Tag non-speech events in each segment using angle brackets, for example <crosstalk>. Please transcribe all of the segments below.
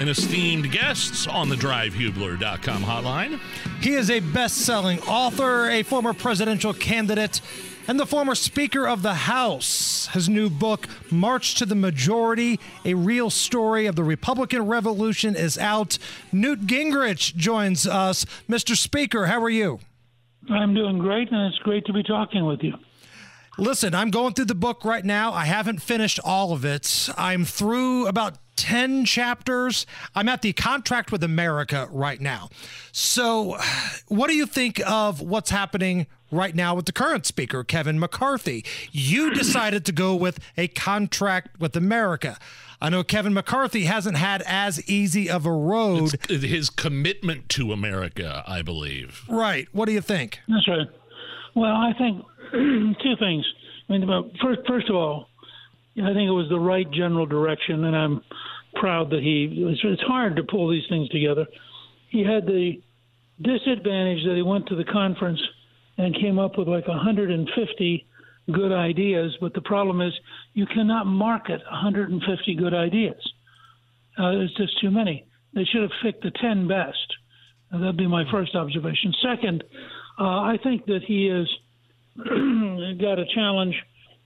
and esteemed guests on the drivehubler.com hotline. He is a best selling author, a former presidential candidate, and the former Speaker of the House. His new book, March to the Majority A Real Story of the Republican Revolution, is out. Newt Gingrich joins us. Mr. Speaker, how are you? I'm doing great, and it's great to be talking with you. Listen, I'm going through the book right now. I haven't finished all of it. I'm through about 10 chapters. I'm at the contract with America right now. So, what do you think of what's happening right now with the current speaker, Kevin McCarthy? You decided to go with a contract with America. I know Kevin McCarthy hasn't had as easy of a road. It's his commitment to America, I believe. Right. What do you think? That's right. Well, I think <clears throat> two things. I mean, first, first of all, I think it was the right general direction, and I'm proud that he. It's hard to pull these things together. He had the disadvantage that he went to the conference and came up with like 150 good ideas, but the problem is you cannot market 150 good ideas. Uh, it's just too many. They should have picked the 10 best. That'd be my first observation. Second, uh, I think that he has <clears throat> got a challenge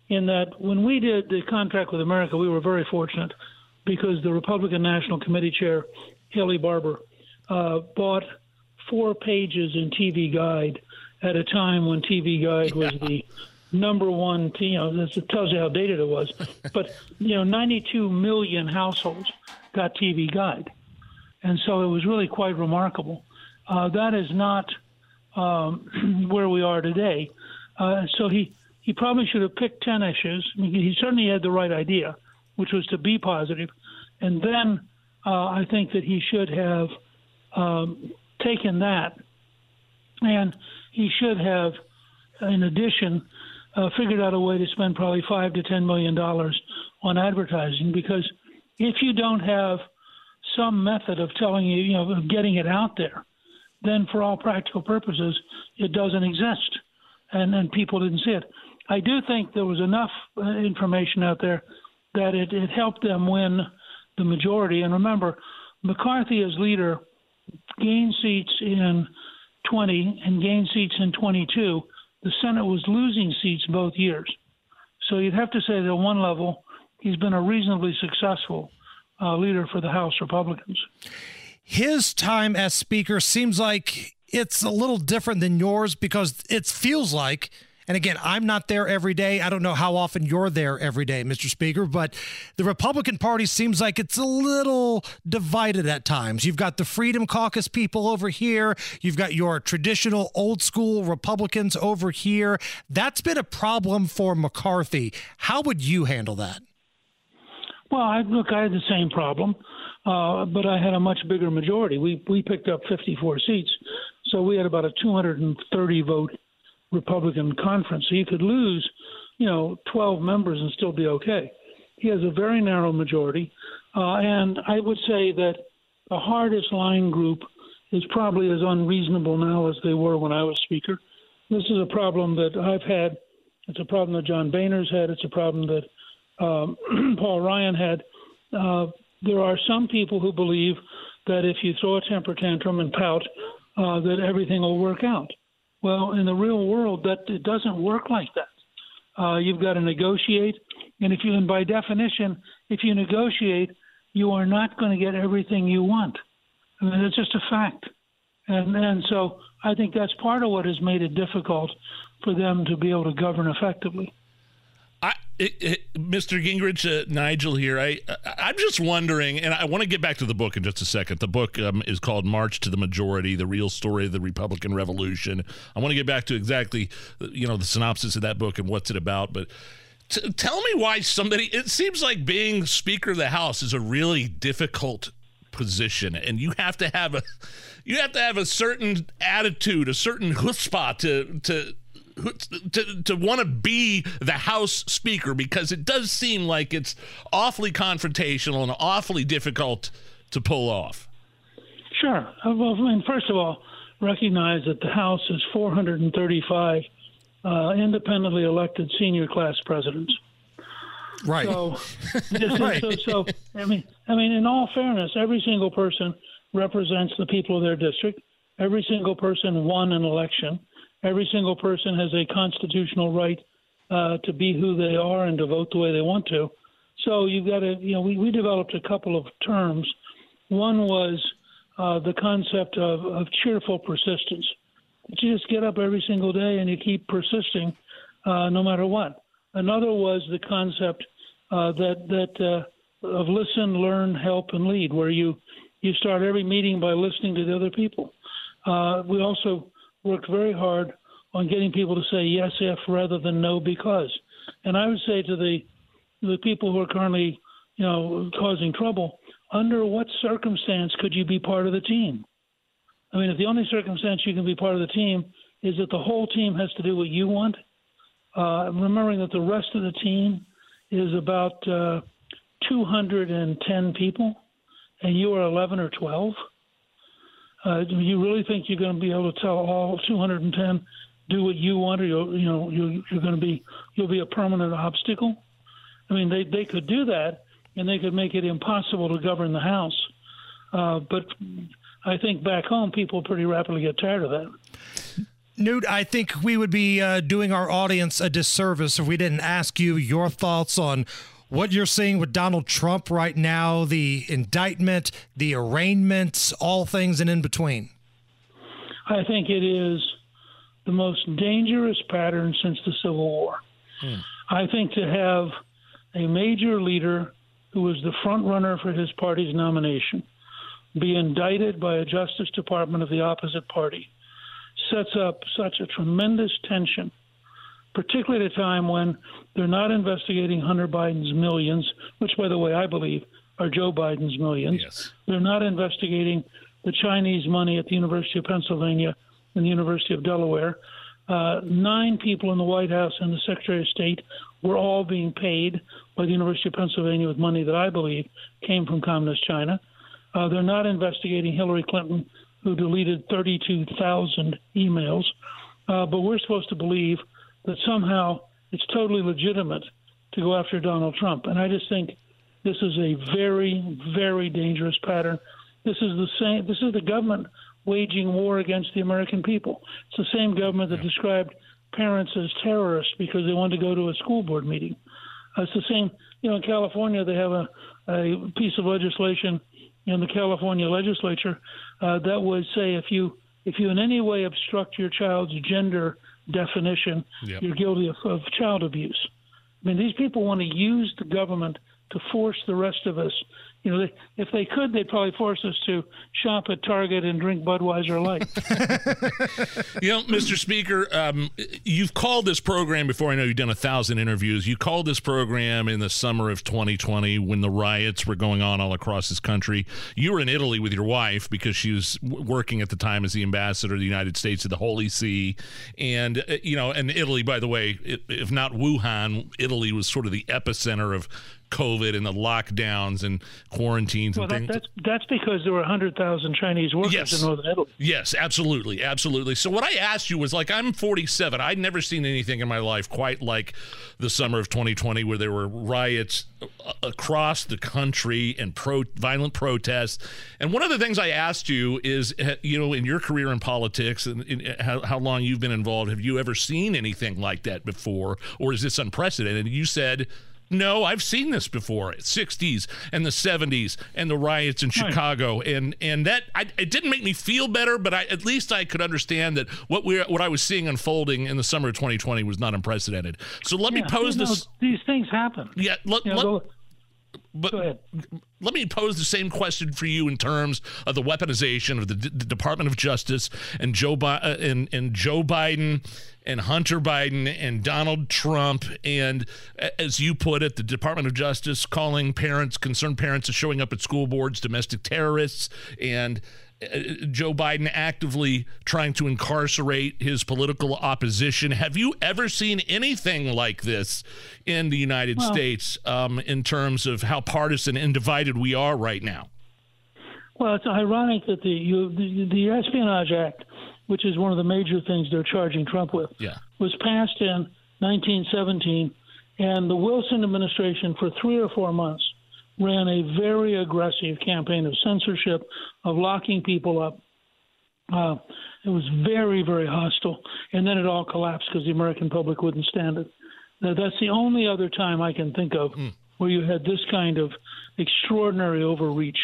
in that when we did the contract with America, we were very fortunate because the Republican National Committee chair, Haley Barbour, uh, bought four pages in TV Guide at a time when TV Guide was the number one, you know, this tells you how dated it was. <laughs> But, you know, 92 million households got TV Guide. And so it was really quite remarkable. Uh, that is not um, <clears throat> where we are today. Uh, so he, he probably should have picked 10 issues. I mean, he certainly had the right idea, which was to be positive. And then uh, I think that he should have um, taken that and he should have, in addition, uh, figured out a way to spend probably five to ten million dollars on advertising because if you don't have some method of telling you, you know, of getting it out there, then for all practical purposes, it doesn't exist, and and people didn't see it. I do think there was enough uh, information out there that it, it helped them win the majority. And remember, McCarthy as leader gained seats in 20 and gained seats in 22 the Senate was losing seats both years. So you'd have to say that at one level, he's been a reasonably successful uh, leader for the House Republicans. His time as Speaker seems like it's a little different than yours because it feels like and again, I'm not there every day. I don't know how often you're there every day, Mr. Speaker, but the Republican Party seems like it's a little divided at times. You've got the Freedom Caucus people over here, you've got your traditional old school Republicans over here. That's been a problem for McCarthy. How would you handle that? Well, I, look, I had the same problem, uh, but I had a much bigger majority. We we picked up 54 seats, so we had about a 230 vote Republican conference. You could lose, you know, 12 members and still be okay. He has a very narrow majority. Uh, and I would say that the hardest line group is probably as unreasonable now as they were when I was Speaker. This is a problem that I've had. It's a problem that John Boehner's had. It's a problem that um, <clears throat> Paul Ryan had. Uh, there are some people who believe that if you throw a temper tantrum and pout, uh, that everything will work out. Well, in the real world, that it doesn't work like that. Uh, you've got to negotiate, and if you, and by definition, if you negotiate, you are not going to get everything you want. I mean, it's just a fact, and and so I think that's part of what has made it difficult for them to be able to govern effectively. Mr. Gingrich, uh, Nigel here. I, I am just wondering, and I want to get back to the book in just a second. The book um, is called "March to the Majority: The Real Story of the Republican Revolution." I want to get back to exactly, you know, the synopsis of that book and what's it about. But t- tell me why somebody. It seems like being Speaker of the House is a really difficult position, and you have to have a you have to have a certain attitude, a certain chutzpah to to to, to want to be the House Speaker because it does seem like it's awfully confrontational and awfully difficult to pull off. Sure. Uh, well, I mean, first of all, recognize that the House is 435 uh, independently elected senior class presidents. Right. <laughs> So, right. so, so, I mean, I mean, in all fairness, every single person represents the people of their district. Every single person won an election. Every single person has a constitutional right uh, to be who they are and to vote the way they want to. So you've got to, you know, we, we developed a couple of terms. One was uh, the concept of, of cheerful persistence. You just get up every single day and you keep persisting uh, no matter what. Another was the concept uh, that that uh, of listen, learn, help, and lead, where you you start every meeting by listening to the other people. Uh, we also worked very hard on getting people to say yes if rather than no because. And I would say to the the people who are currently, you know, causing trouble, under what circumstance could you be part of the team? I mean, if the only circumstance you can be part of the team is that the whole team has to do what you want, uh, remembering that the rest of the team is about uh, 210 people, and you are 11 or 12. Uh, do you really think you're going to be able to tell all 210 do what you want, or you'll, you know you're, you're going to be you'll be a permanent obstacle? I mean, they they could do that, and they could make it impossible to govern the House. Uh, but I think back home, people pretty rapidly get tired of that. Newt, I think we would be uh, doing our audience a disservice if we didn't ask you your thoughts on what you're seeing with Donald Trump right now, the indictment, the arraignments, all things and in between. I think it is the most dangerous pattern since the Civil War. Hmm. I think to have a major leader who was the front runner for his party's nomination be indicted by a Justice Department of the opposite party sets up such a tremendous tension, particularly at a time when they're not investigating Hunter Biden's millions, which, by the way, I believe are Joe Biden's millions. Yes. They're not investigating the Chinese money at the University of Pennsylvania and the University of Delaware. Uh, nine people in the White House and the Secretary of State were all being paid by the University of Pennsylvania with money that I believe came from Communist China. Uh, they're not investigating Hillary Clinton who deleted 32,000 emails. Uh, but we're supposed to believe that somehow it's totally legitimate to go after Donald Trump. And I just think this is a very, very dangerous pattern. This is the same. This is the government waging war against the American people. It's the same government that described parents as terrorists because they wanted to go to a school board meeting. Uh, it's the same. You know, in California, they have a, a piece of legislation in the California legislature uh, that would say if you if you in any way obstruct your child's gender definition, yep. you're guilty of, of child abuse. I mean, these people want to use the government to force the rest of us you know, if they could, they'd probably force us to shop at Target and drink Budweiser Light. <laughs> you know, Mr. Speaker, um, you've called this program before. I know you've done a thousand interviews. You called this program in the summer of 2020 when the riots were going on all across this country. You were in Italy with your wife because she was working at the time as the ambassador of the United States to the Holy See, and uh, you know, and Italy, by the way, if not Wuhan, Italy was sort of the epicenter of COVID and the lockdowns and quarantines well, and things. That's, that's because there were 100,000 Chinese workers yes. in Northern Italy. Yes, absolutely. Absolutely. So, what I asked you was like, I'm 47. I'd never seen anything in my life quite like the summer of 2020 where there were riots across the country and pro violent protests. And one of the things I asked you is, eh, you know, in your career in politics and in eh, how, how long you've been involved, have you ever seen anything like that before? Or is this unprecedented? And you said, no, I've seen this before. 60s and the 70s and the riots in Chicago, and and that I, it didn't make me feel better, but I, at least I could understand that what we what I was seeing unfolding in the summer of 2020 was not unprecedented. So let yeah, me pose you know, this. These things happen. Yeah, let, you know, know, but let me pose the same question for you in terms of the weaponization of the, D- the Department of Justice and Joe Bi- uh, and, and Joe Biden and Hunter Biden and Donald Trump and as you put it, the Department of Justice calling parents, concerned parents, is showing up at school boards domestic terrorists and. Joe Biden actively trying to incarcerate his political opposition. Have you ever seen anything like this in the United States um, in terms of how partisan and divided we are right now? Well, it's ironic that the, you, the the Espionage Act, which is one of the major things they're charging Trump with, Yeah. was passed in 1917, and the Wilson administration for three or four months ran a very aggressive campaign of censorship, of locking people up. Uh, it was very, very hostile, and then it all collapsed because the American public wouldn't stand it. Now, that's the only other time I can think of where you had this kind of extraordinary overreach.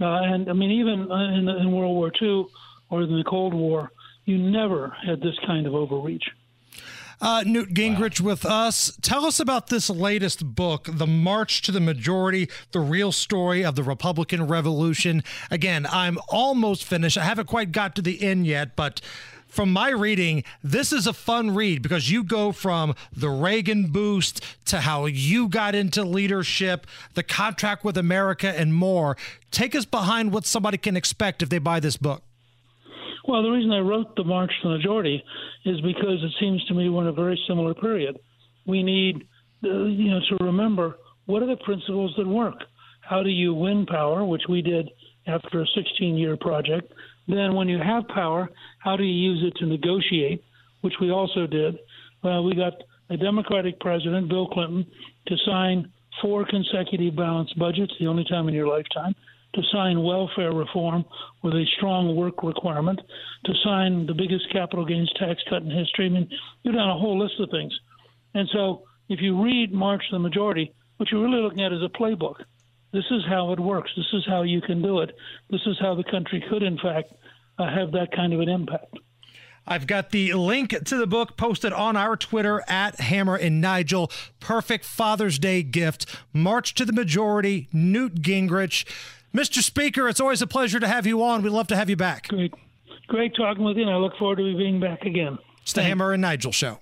Uh, and I mean, even in, in World War II or in the Cold War, you never had this kind of overreach. Uh, Newt Gingrich with us. Tell us about this latest book, The March to the Majority, the real story of the Republican Revolution. Again, I'm almost finished. I haven't quite got to the end yet, but from my reading, this is a fun read because you go from the Reagan boost to how you got into leadership, the contract with America, and more. Take us behind what somebody can expect if they buy this book. Well, the reason I wrote The March to the Majority is because it seems to me we're in a very similar period. We need, uh, you know, to remember what are the principles that work. How do you win power, which we did after a 16-year project. Then, when you have power, how do you use it to negotiate, which we also did. Uh, we got a Democratic president, Bill Clinton, to sign four consecutive balanced budgets, the only time in your lifetime to sign welfare reform with a strong work requirement, to sign the biggest capital gains tax cut in history. I mean, you've done a whole list of things. And so if you read March to the Majority, what you're really looking at is a playbook. This is how it works. This is how you can do it. This is how the country could, in fact, uh, have that kind of an impact. I've got the link to the book posted on our Twitter at Hammer and Nigel. Perfect Father's Day gift. March to the Majority, Newt Gingrich. Mr. Speaker, it's always a pleasure to have you on. We'd love to have you back. Great. Great talking with you, and I look forward to being back again. It's the Hammer and Nigel Show.